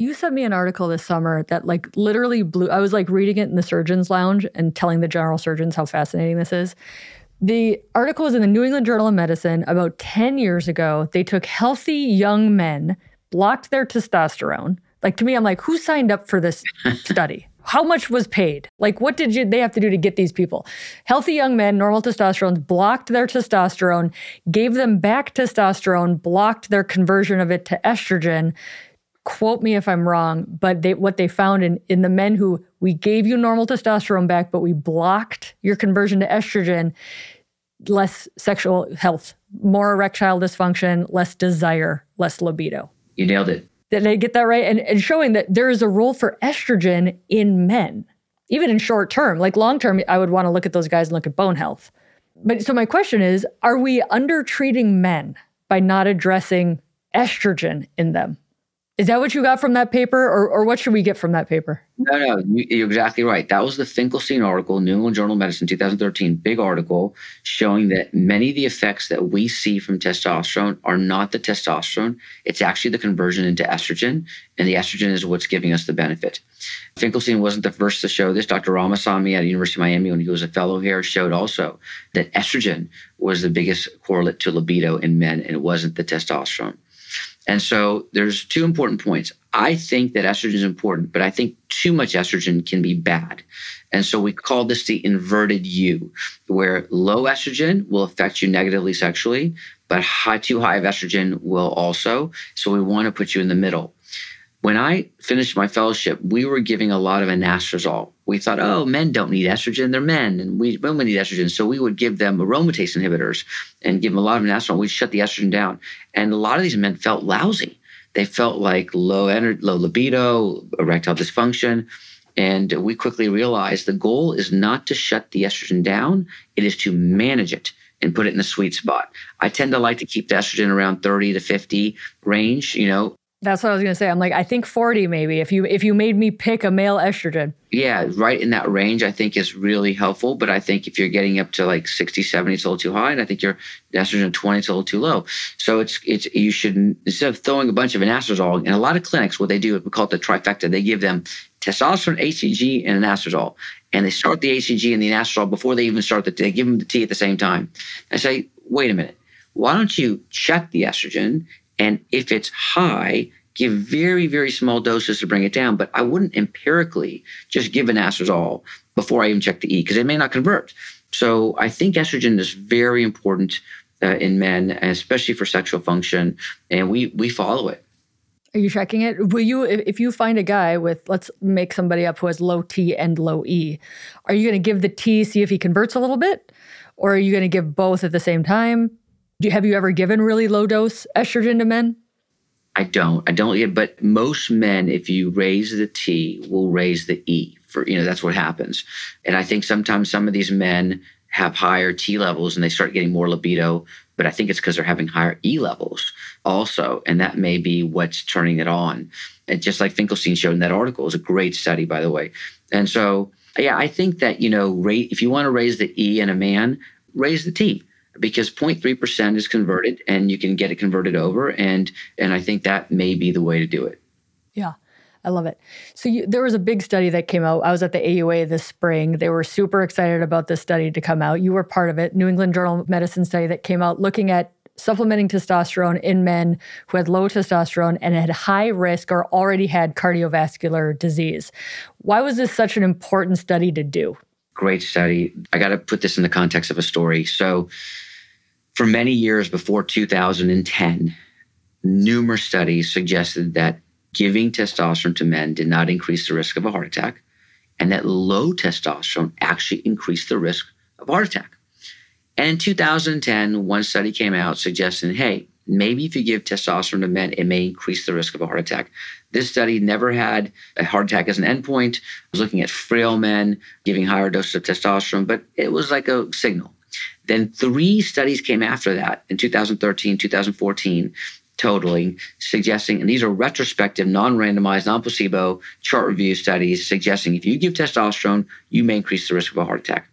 You sent me an article this summer that like literally blew I was like reading it in the surgeon's lounge and telling the general surgeons how fascinating this is. The article was in the New England Journal of Medicine about 10 years ago. They took healthy young men blocked their testosterone, Like to me, I'm like, who signed up for this study? How much was paid? Like, what did you, they have to do to get these people? Healthy young men, normal testosterone, blocked their testosterone, gave them back testosterone, blocked their conversion of it to estrogen. Quote me if I'm wrong, but they, what they found in, in the men who we gave you normal testosterone back, but we blocked your conversion to estrogen, less sexual health, more erectile dysfunction, less desire, less libido. You nailed it. Did I get that right? And, and showing that there is a role for estrogen in men, even in short term. Like long term, I would want to look at those guys and look at bone health. But so my question is are we under treating men by not addressing estrogen in them? Is that what you got from that paper, or, or what should we get from that paper? No, no, you're exactly right. That was the Finkelstein article, New England Journal of Medicine, 2013, big article showing that many of the effects that we see from testosterone are not the testosterone. It's actually the conversion into estrogen, and the estrogen is what's giving us the benefit. Finkelstein wasn't the first to show this. Dr. Ramasamy at University of Miami, when he was a fellow here, showed also that estrogen was the biggest correlate to libido in men, and it wasn't the testosterone. And so there's two important points. I think that estrogen is important, but I think too much estrogen can be bad. And so we call this the inverted U, where low estrogen will affect you negatively sexually, but high, too high of estrogen will also. So we want to put you in the middle. When I finished my fellowship, we were giving a lot of anastrozole. We thought, oh, men don't need estrogen; they're men, and we women need estrogen. So we would give them aromatase inhibitors and give them a lot of anastrozole. We'd shut the estrogen down, and a lot of these men felt lousy. They felt like low energy, low libido, erectile dysfunction. And we quickly realized the goal is not to shut the estrogen down, it is to manage it and put it in a sweet spot. I tend to like to keep the estrogen around 30 to 50 range, you know, that's what I was to say. I'm like, I think 40 maybe. If you if you made me pick a male estrogen. Yeah, right in that range, I think is really helpful. But I think if you're getting up to like 60, 70, it's a little too high, and I think your estrogen 20 is a little too low. So it's it's you should instead of throwing a bunch of anastrozole in a lot of clinics, what they do we call it the trifecta. They give them testosterone, HCG, and anastrozole, and they start the HCG and the anastrozole before they even start the. They give them the T at the same time. I say, wait a minute. Why don't you check the estrogen and if it's high, give very, very small doses to bring it down. But I wouldn't empirically just give an anastrozole before I even check the E because it may not convert. So I think estrogen is very important uh, in men, especially for sexual function, and we we follow it. Are you checking it? Will you, if you find a guy with, let's make somebody up who has low T and low E, are you going to give the T, see if he converts a little bit? Or are you going to give both at the same time? Do, have you ever given really low dose estrogen to men? I don't. I don't yet. But most men, if you raise the T, will raise the E. For you know, that's what happens. And I think sometimes some of these men have higher T levels and they start getting more libido. But I think it's because they're having higher E levels also, and that may be what's turning it on. And just like Finkelstein showed in that article, is a great study, by the way. And so, yeah, I think that you know, rate if you want to raise the E in a man, raise the T because 0.3% is converted and you can get it converted over and and I think that may be the way to do it. Yeah. I love it. So you, there was a big study that came out. I was at the AUA this spring. They were super excited about this study to come out. You were part of it. New England Journal of Medicine study that came out looking at supplementing testosterone in men who had low testosterone and had high risk or already had cardiovascular disease. Why was this such an important study to do? Great study. I got to put this in the context of a story. So for many years before 2010, numerous studies suggested that giving testosterone to men did not increase the risk of a heart attack, and that low testosterone actually increased the risk of heart attack. And in 2010, one study came out suggesting, hey, maybe if you give testosterone to men, it may increase the risk of a heart attack. This study never had a heart attack as an endpoint. It was looking at frail men giving higher doses of testosterone, but it was like a signal. Then three studies came after that in 2013, 2014, totaling, suggesting, and these are retrospective, non randomized, non placebo chart review studies suggesting if you give testosterone, you may increase the risk of a heart attack.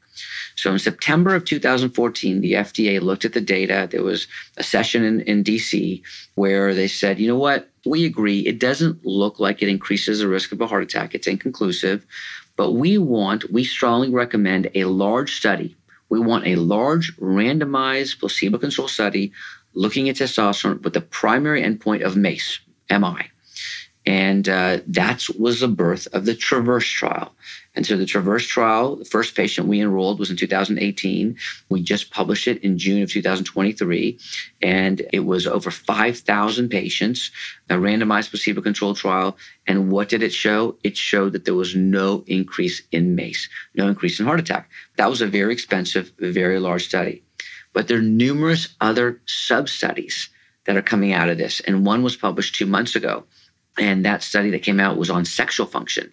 So in September of 2014, the FDA looked at the data. There was a session in, in DC where they said, you know what? We agree. It doesn't look like it increases the risk of a heart attack. It's inconclusive. But we want, we strongly recommend a large study we want a large randomized placebo controlled study looking at testosterone with the primary endpoint of MACE, MI. And uh, that was the birth of the Traverse trial. And so the Traverse trial, the first patient we enrolled was in 2018. We just published it in June of 2023. And it was over 5,000 patients, a randomized placebo controlled trial. And what did it show? It showed that there was no increase in MACE, no increase in heart attack. That was a very expensive, very large study. But there are numerous other sub studies that are coming out of this. And one was published two months ago. And that study that came out was on sexual function.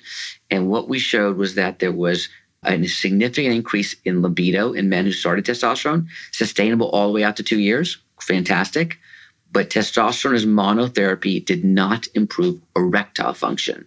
And what we showed was that there was a significant increase in libido in men who started testosterone, sustainable all the way out to two years. Fantastic. But testosterone as monotherapy did not improve erectile function.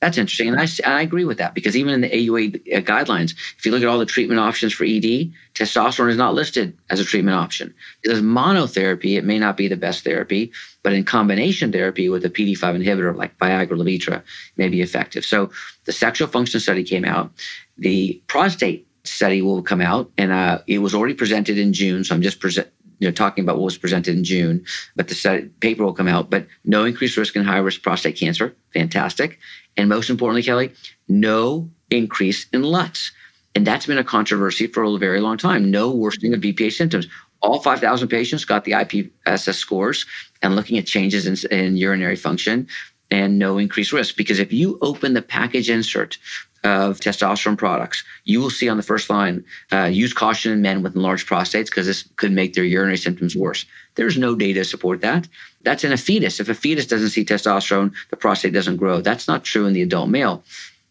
That's interesting. And I, I agree with that because even in the AUA uh, guidelines, if you look at all the treatment options for ED, testosterone is not listed as a treatment option. Because monotherapy, it may not be the best therapy, but in combination therapy with a PD5 inhibitor like Viagra, Levitra may be effective. So the sexual function study came out. The prostate study will come out, and uh, it was already presented in June. So I'm just present, you know, talking about what was presented in June, but the paper will come out. But no increased risk in high risk prostate cancer, fantastic. And most importantly, Kelly, no increase in LUTs. And that's been a controversy for a very long time. No worsening of BPH symptoms. All 5,000 patients got the IPSS scores and looking at changes in, in urinary function and no increased risk. Because if you open the package insert of testosterone products, you will see on the first line uh, use caution in men with enlarged prostates because this could make their urinary symptoms worse. There's no data to support that. That's in a fetus. If a fetus doesn't see testosterone, the prostate doesn't grow. That's not true in the adult male.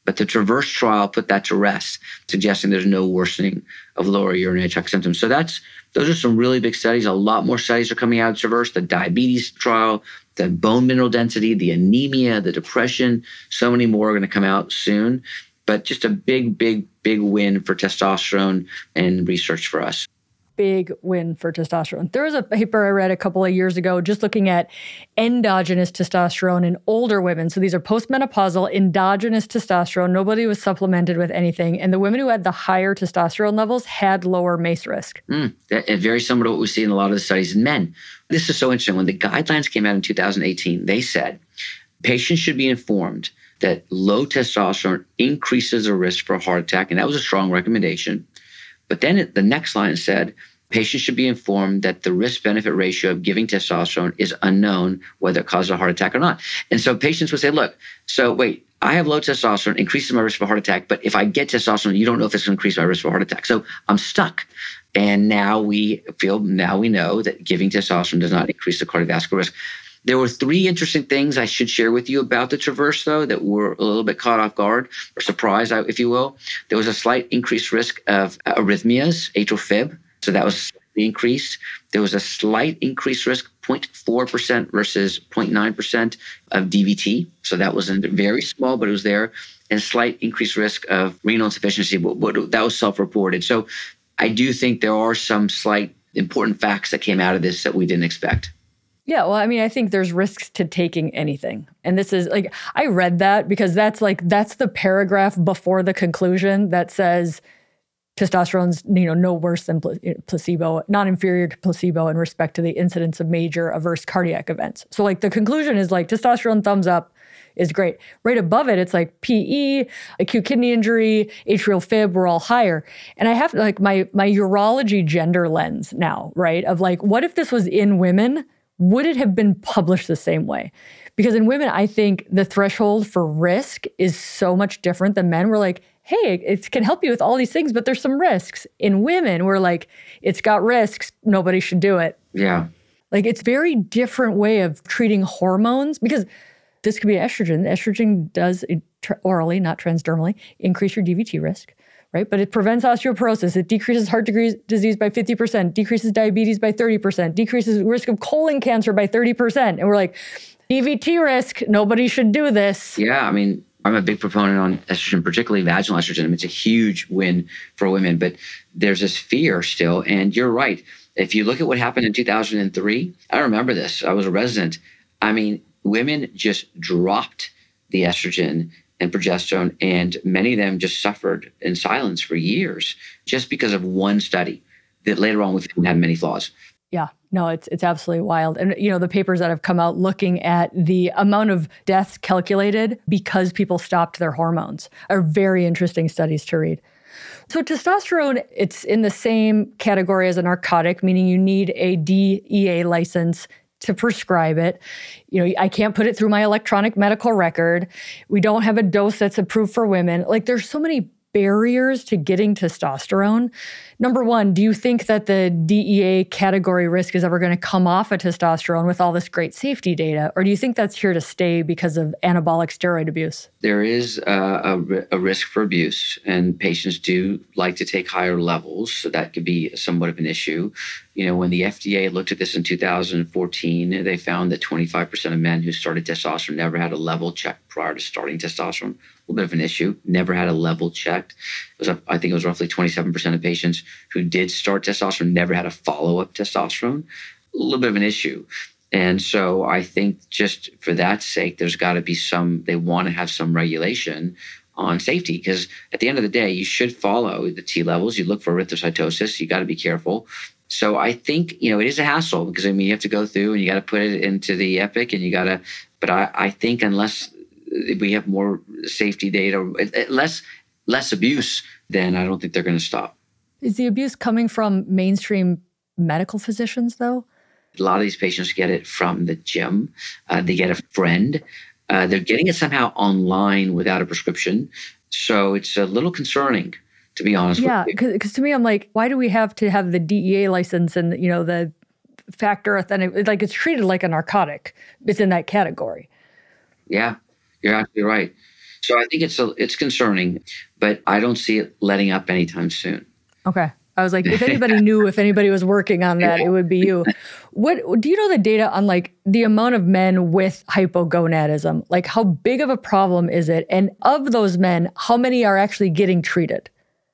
But the Traverse trial put that to rest, suggesting there's no worsening of lower urinary tract symptoms. So that's those are some really big studies. A lot more studies are coming out of Traverse, the diabetes trial, the bone mineral density, the anemia, the depression. So many more are going to come out soon. But just a big, big, big win for testosterone and research for us big win for testosterone. There was a paper I read a couple of years ago just looking at endogenous testosterone in older women. So these are postmenopausal endogenous testosterone. Nobody was supplemented with anything. And the women who had the higher testosterone levels had lower MACE risk. Mm, very similar to what we see in a lot of the studies in men. This is so interesting. When the guidelines came out in 2018, they said patients should be informed that low testosterone increases the risk for a heart attack. And that was a strong recommendation. But then it, the next line said patients should be informed that the risk benefit ratio of giving testosterone is unknown whether it causes a heart attack or not. And so patients would say, look, so wait, I have low testosterone, increases my risk for heart attack, but if I get testosterone, you don't know if it's going to increase my risk for heart attack. So I'm stuck. And now we feel, now we know that giving testosterone does not increase the cardiovascular risk. There were three interesting things I should share with you about the Traverse, though, that were a little bit caught off guard or surprised, if you will. There was a slight increased risk of arrhythmias, atrial fib. So that was increased. There was a slight increased risk, 0.4% versus 0.9% of DVT. So that was very small, but it was there. And slight increased risk of renal insufficiency, but that was self reported. So I do think there are some slight important facts that came out of this that we didn't expect. Yeah, well, I mean, I think there's risks to taking anything. And this is like, I read that because that's like, that's the paragraph before the conclusion that says testosterone's, you know, no worse than eh, placebo, not inferior to placebo in respect to the incidence of major adverse cardiac events. So, like, the conclusion is like testosterone thumbs up is great. Right above it, it's like PE, acute kidney injury, atrial fib, we're all higher. And I have like my my urology gender lens now, right? Of like, what if this was in women? Would it have been published the same way? Because in women, I think the threshold for risk is so much different than men. We're like, hey, it can help you with all these things, but there's some risks. In women, we're like, it's got risks, nobody should do it. Yeah. Like it's very different way of treating hormones because this could be estrogen. Estrogen does eh, orally, not transdermally, increase your DVT risk right? But it prevents osteoporosis. It decreases heart disease by 50%, decreases diabetes by 30%, decreases risk of colon cancer by 30%. And we're like, DVT risk, nobody should do this. Yeah, I mean, I'm a big proponent on estrogen, particularly vaginal estrogen. It's a huge win for women, but there's this fear still. And you're right. If you look at what happened in 2003, I remember this. I was a resident. I mean, women just dropped the estrogen and progesterone, and many of them just suffered in silence for years just because of one study that later on we had many flaws. Yeah, No, it's it's absolutely wild. And you know, the papers that have come out looking at the amount of deaths calculated because people stopped their hormones are very interesting studies to read. So testosterone, it's in the same category as a narcotic, meaning you need a DEA license to prescribe it. You know, I can't put it through my electronic medical record. We don't have a dose that's approved for women. Like there's so many barriers to getting testosterone. Number one, do you think that the DEA category risk is ever going to come off of testosterone with all this great safety data? Or do you think that's here to stay because of anabolic steroid abuse? There is uh, a, a, risk for abuse, and patients do like to take higher levels. So that could be somewhat of an issue. You know, when the FDA looked at this in 2014, they found that 25% of men who started testosterone never had a level check prior to starting testosterone bit of an issue. Never had a level checked. It was, I think it was roughly 27% of patients who did start testosterone never had a follow up testosterone. A little bit of an issue. And so I think just for that sake, there's got to be some, they want to have some regulation on safety because at the end of the day, you should follow the T levels. You look for erythrocytosis, you got to be careful. So I think, you know, it is a hassle because I mean, you have to go through and you got to put it into the Epic and you got to, but I, I think unless we have more safety data, less less abuse, then I don't think they're going to stop. Is the abuse coming from mainstream medical physicians, though? A lot of these patients get it from the gym. Uh, they get a friend. Uh, they're getting it somehow online without a prescription. So it's a little concerning, to be honest. Yeah, because to me, I'm like, why do we have to have the DEA license and you know the factor authentic? Like it's treated like a narcotic. It's in that category. Yeah, you're absolutely right. So I think it's a, it's concerning, but I don't see it letting up anytime soon. Okay. I was like, if anybody knew, if anybody was working on that, it would be you. What do you know the data on like the amount of men with hypogonadism? Like, how big of a problem is it? And of those men, how many are actually getting treated?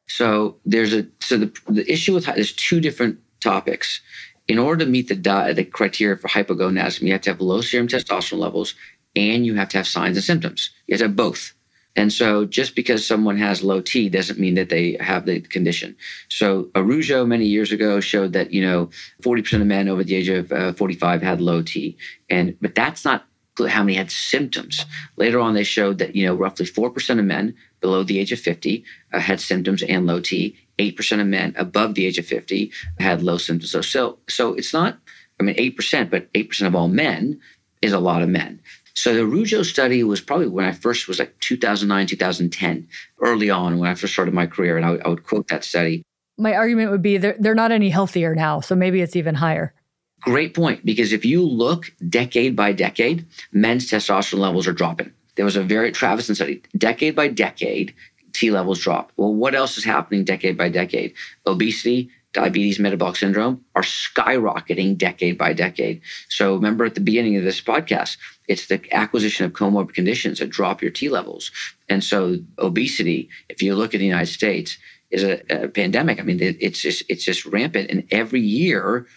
So there's a so the the issue with there's two different topics. In order to meet the the criteria for hypogonadism, you have to have low serum testosterone levels and you have to have signs and symptoms. You have to have both. And so just because someone has low T doesn't mean that they have the condition. So Araujo many years ago showed that, you know, 40% of men over the age of uh, 45 had low T. And, but that's not how many had symptoms. Later on, they showed that, you know, roughly 4% of men below the age of 50 uh, had symptoms and low T. 8% of men above the age of 50 had low symptoms. So, so, so it's not, I mean, 8%, but 8% of all men is a lot of men. So the Araujo study was probably when I first was like 2009, 2010, early on when I first started my career. And I, I would quote that study. My argument would be they're, they're not any healthier now. So maybe it's even higher. Great point. Because if you look decade by decade, men's testosterone levels are dropping. There was a very Travison study, decade by decade, T levels drop. Well, what else is happening decade by decade? Obesity, diabetes, metabolic syndrome are skyrocketing decade by decade. So remember at the beginning of this podcast, it's the acquisition of comorbid conditions that drop your T levels. And so obesity, if you look at the United States, is a, a pandemic. I mean, it's just it's just rampant, and every year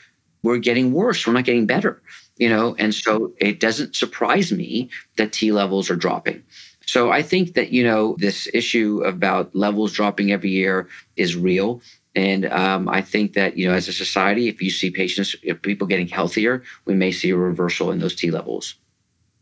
we're getting worse. We're not getting better, you know. And so it doesn't surprise me that T levels are dropping. So I think that you know this issue about levels dropping every year is real. And um, I think that you know, as a society, if you see patients, if people getting healthier, we may see a reversal in those T levels.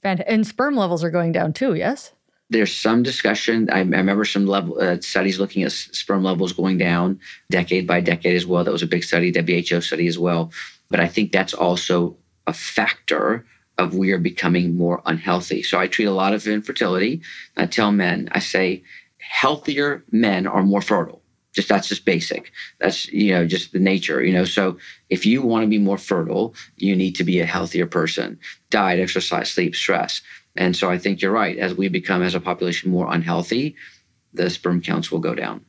And sperm levels are going down too. Yes. There's some discussion. I, I remember some level uh, studies looking at sperm levels going down decade by decade as well. That was a big study, WHO study as well. But I think that's also a factor of we are becoming more unhealthy. So I treat a lot of infertility. I tell men, I say, healthier men are more fertile. Just that's just basic. That's you know just the nature you know. So if you want to be more fertile you need to be a healthier person. Diet exercise sleep stress. And so i think you're right. As we become as a population more unhealthy the sperm counts will go down.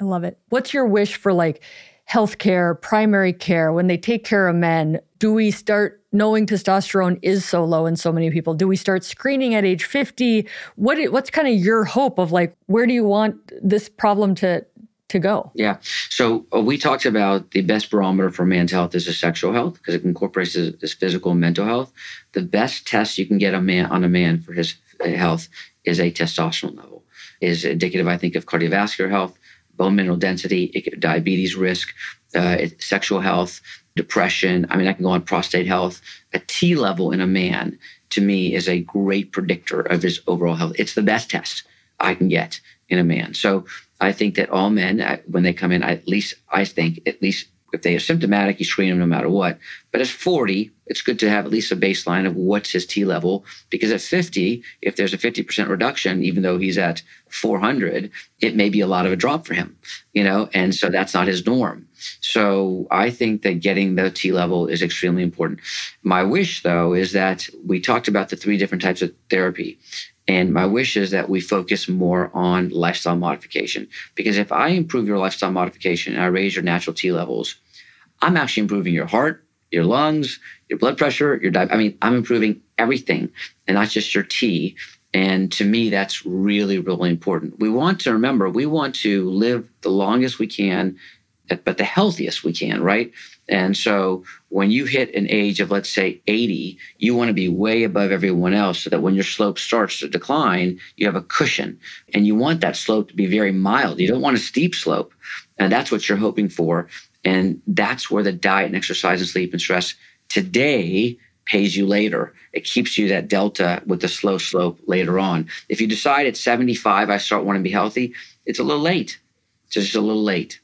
I love it. What's your wish for like healthcare primary care when they take care of men do we start knowing testosterone is so low in so many people do we start screening at age 50 what what's kind of your hope of like where do you want this problem to to go. Yeah. So uh, we talked about the best barometer for man's health is his sexual health because it incorporates his, his, physical and mental health. The best test you can get a man on a man for his uh, health is a testosterone level. Is indicative, I think, of cardiovascular health, bone mineral density, diabetes risk, uh, sexual health, depression. I mean, I can go on prostate health. A T level in a man to me is a great predictor of his overall health. It's the best test I can get in a man. So I think that all men, uh, when they come in, at least I think at least if they are symptomatic, you screen them no matter what. But at 40, it's good to have at least a baseline of what's his T level. Because at 50, if there's a 50% reduction, even though he's at 400, it may be a lot of a drop for him, you know, and so that's not his norm. So I think that getting the T level is extremely important. My wish, though, is that we talked about the three different types of therapy. And my wish is that we focus more on lifestyle modification. Because if I improve your lifestyle modification and I raise your natural T levels, I'm actually improving your heart, your lungs, your blood pressure, your diet. I mean, I'm improving everything and not just your T. And to me, that's really, really important. We want to remember, we want to live the longest we can, but the healthiest we can, right? And so when you hit an age of, let's say, 80, you want to be way above everyone else so that when your slope starts to decline, you have a cushion. And you want that slope to be very mild. You don't want a steep slope. And that's what you're hoping for. And that's where the diet and exercise and sleep and stress today pays you later. It keeps you that delta with the slow slope later on. If you decide at 75, I start wanting to be healthy, it's a little late. It's just a little late.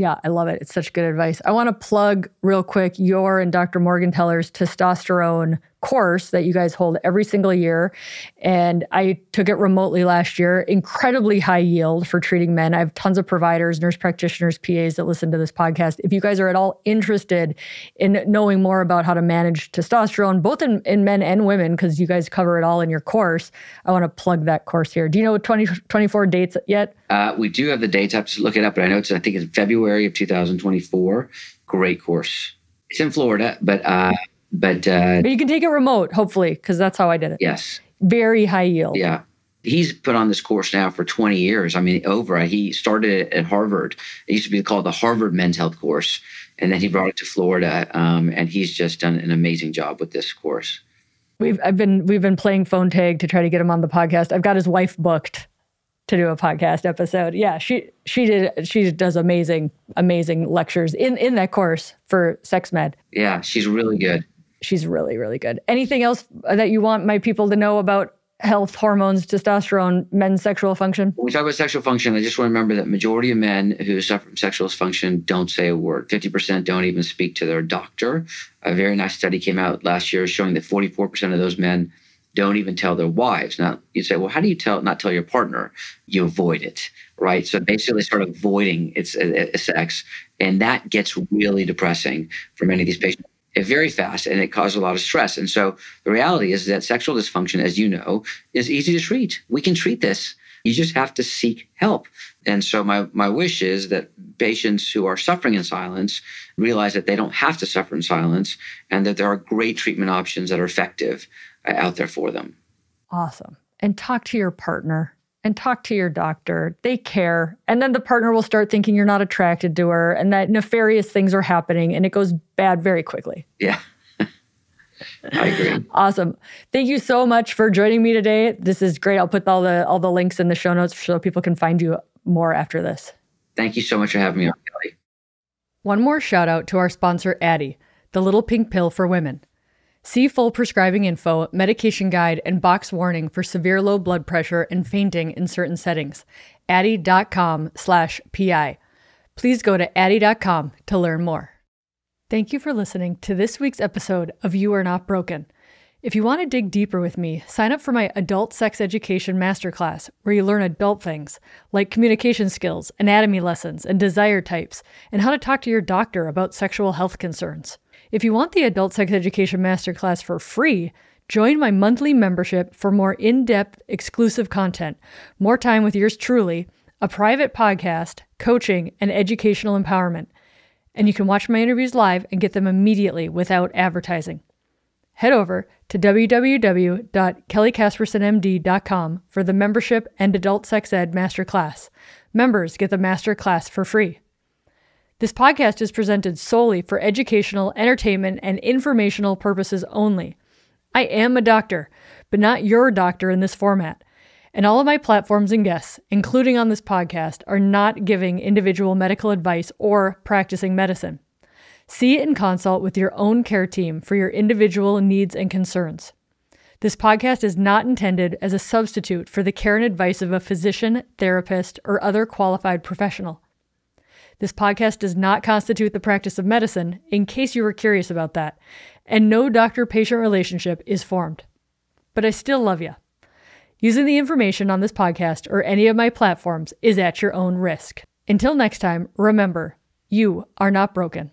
Yeah, I love it. It's such good advice. I want to plug real quick your and Dr. Morgentaler's testosterone course that you guys hold every single year. And I took it remotely last year. Incredibly high yield for treating men. I have tons of providers, nurse practitioners, PAs that listen to this podcast. If you guys are at all interested in knowing more about how to manage testosterone, both in, in men and women, because you guys cover it all in your course, I want to plug that course here. Do you know 2024 dates yet? Uh, we do have the dates. I have to look it up, but I know it's, I think it's February of 2024. Great course. It's in Florida, but uh, but, uh, but you can take it remote, hopefully, because that's how I did it. Yes. Very high yield. Yeah. He's put on this course now for 20 years. I mean, over. He started it at Harvard. It used to be called the Harvard Men's Health Course. And then he brought it to Florida. Um, and he's just done an amazing job with this course. We've I've been we've been playing phone tag to try to get him on the podcast. I've got his wife booked to do a podcast episode. Yeah, she she did she does amazing amazing lectures in in that course for sex med. Yeah, she's really good she's really, really good. Anything else that you want my people to know about health, hormones, testosterone, men's sexual function? When we talk about sexual function, I just want to remember that majority of men who suffer from sexual dysfunction don't say a word. 50% don't even speak to their doctor. A very nice study came out last year showing that 44% of those men don't even tell their wives. Now you say, well, how do you tell not tell your partner? You avoid it, right? So basically, start avoiding its uh, uh, sex, and that gets really depressing for many of these patients very fast and it causes a lot of stress. And so the reality is that sexual dysfunction, as you know, is easy to treat. We can treat this. You just have to seek help. And so my, my wish is that patients who are suffering in silence realize that they don't have to suffer in silence and that there are great treatment options that are effective uh, out there for them. Awesome. And talk to your partner and talk to your doctor. They care. And then the partner will start thinking you're not attracted to her and that nefarious things are happening and it goes bad very quickly. Yeah. I agree. awesome. Thank you so much for joining me today. This is great. I'll put all the all the links in the show notes so people can find you more after this. Thank you so much for having me on, Kelly. One more shout out to our sponsor, Addyi, the little pink pill for women. See full prescribing info, medication guide, and box warning for severe low blood pressure and fainting in certain settings. Addyi.com slash PI. Please go to Addyi.com to learn more. Thank you for listening to this week's episode of You Are Not Broken. If you want to dig deeper with me, sign up for my Adult Sex Education Masterclass, where you learn adult things like communication skills, anatomy lessons, and desire types, and how to talk to your doctor about sexual health concerns. If you want the Adult Sex Education Masterclass for free, join my monthly membership for more in depth, exclusive content, more time with yours truly, a private podcast, coaching, and educational empowerment. And you can watch my interviews live and get them immediately without advertising. Head over to www.kellycaspersonmd.com for the membership and adult sex ed masterclass. Members get the masterclass for free. This podcast is presented solely for educational, entertainment, and informational purposes only. I am a doctor, but not your doctor in this format. And all of my platforms and guests, including on this podcast, are not giving individual medical advice or practicing medicine. See and consult with your own care team for your individual needs and concerns. This podcast is not intended as a substitute for the care and advice of a physician, therapist, or other qualified professional. This podcast does not constitute the practice of medicine, in case you were curious about that, and no doctor patient relationship is formed. But I still love you. Using the information on this podcast or any of my platforms is at your own risk. Until next time, remember, you are not broken.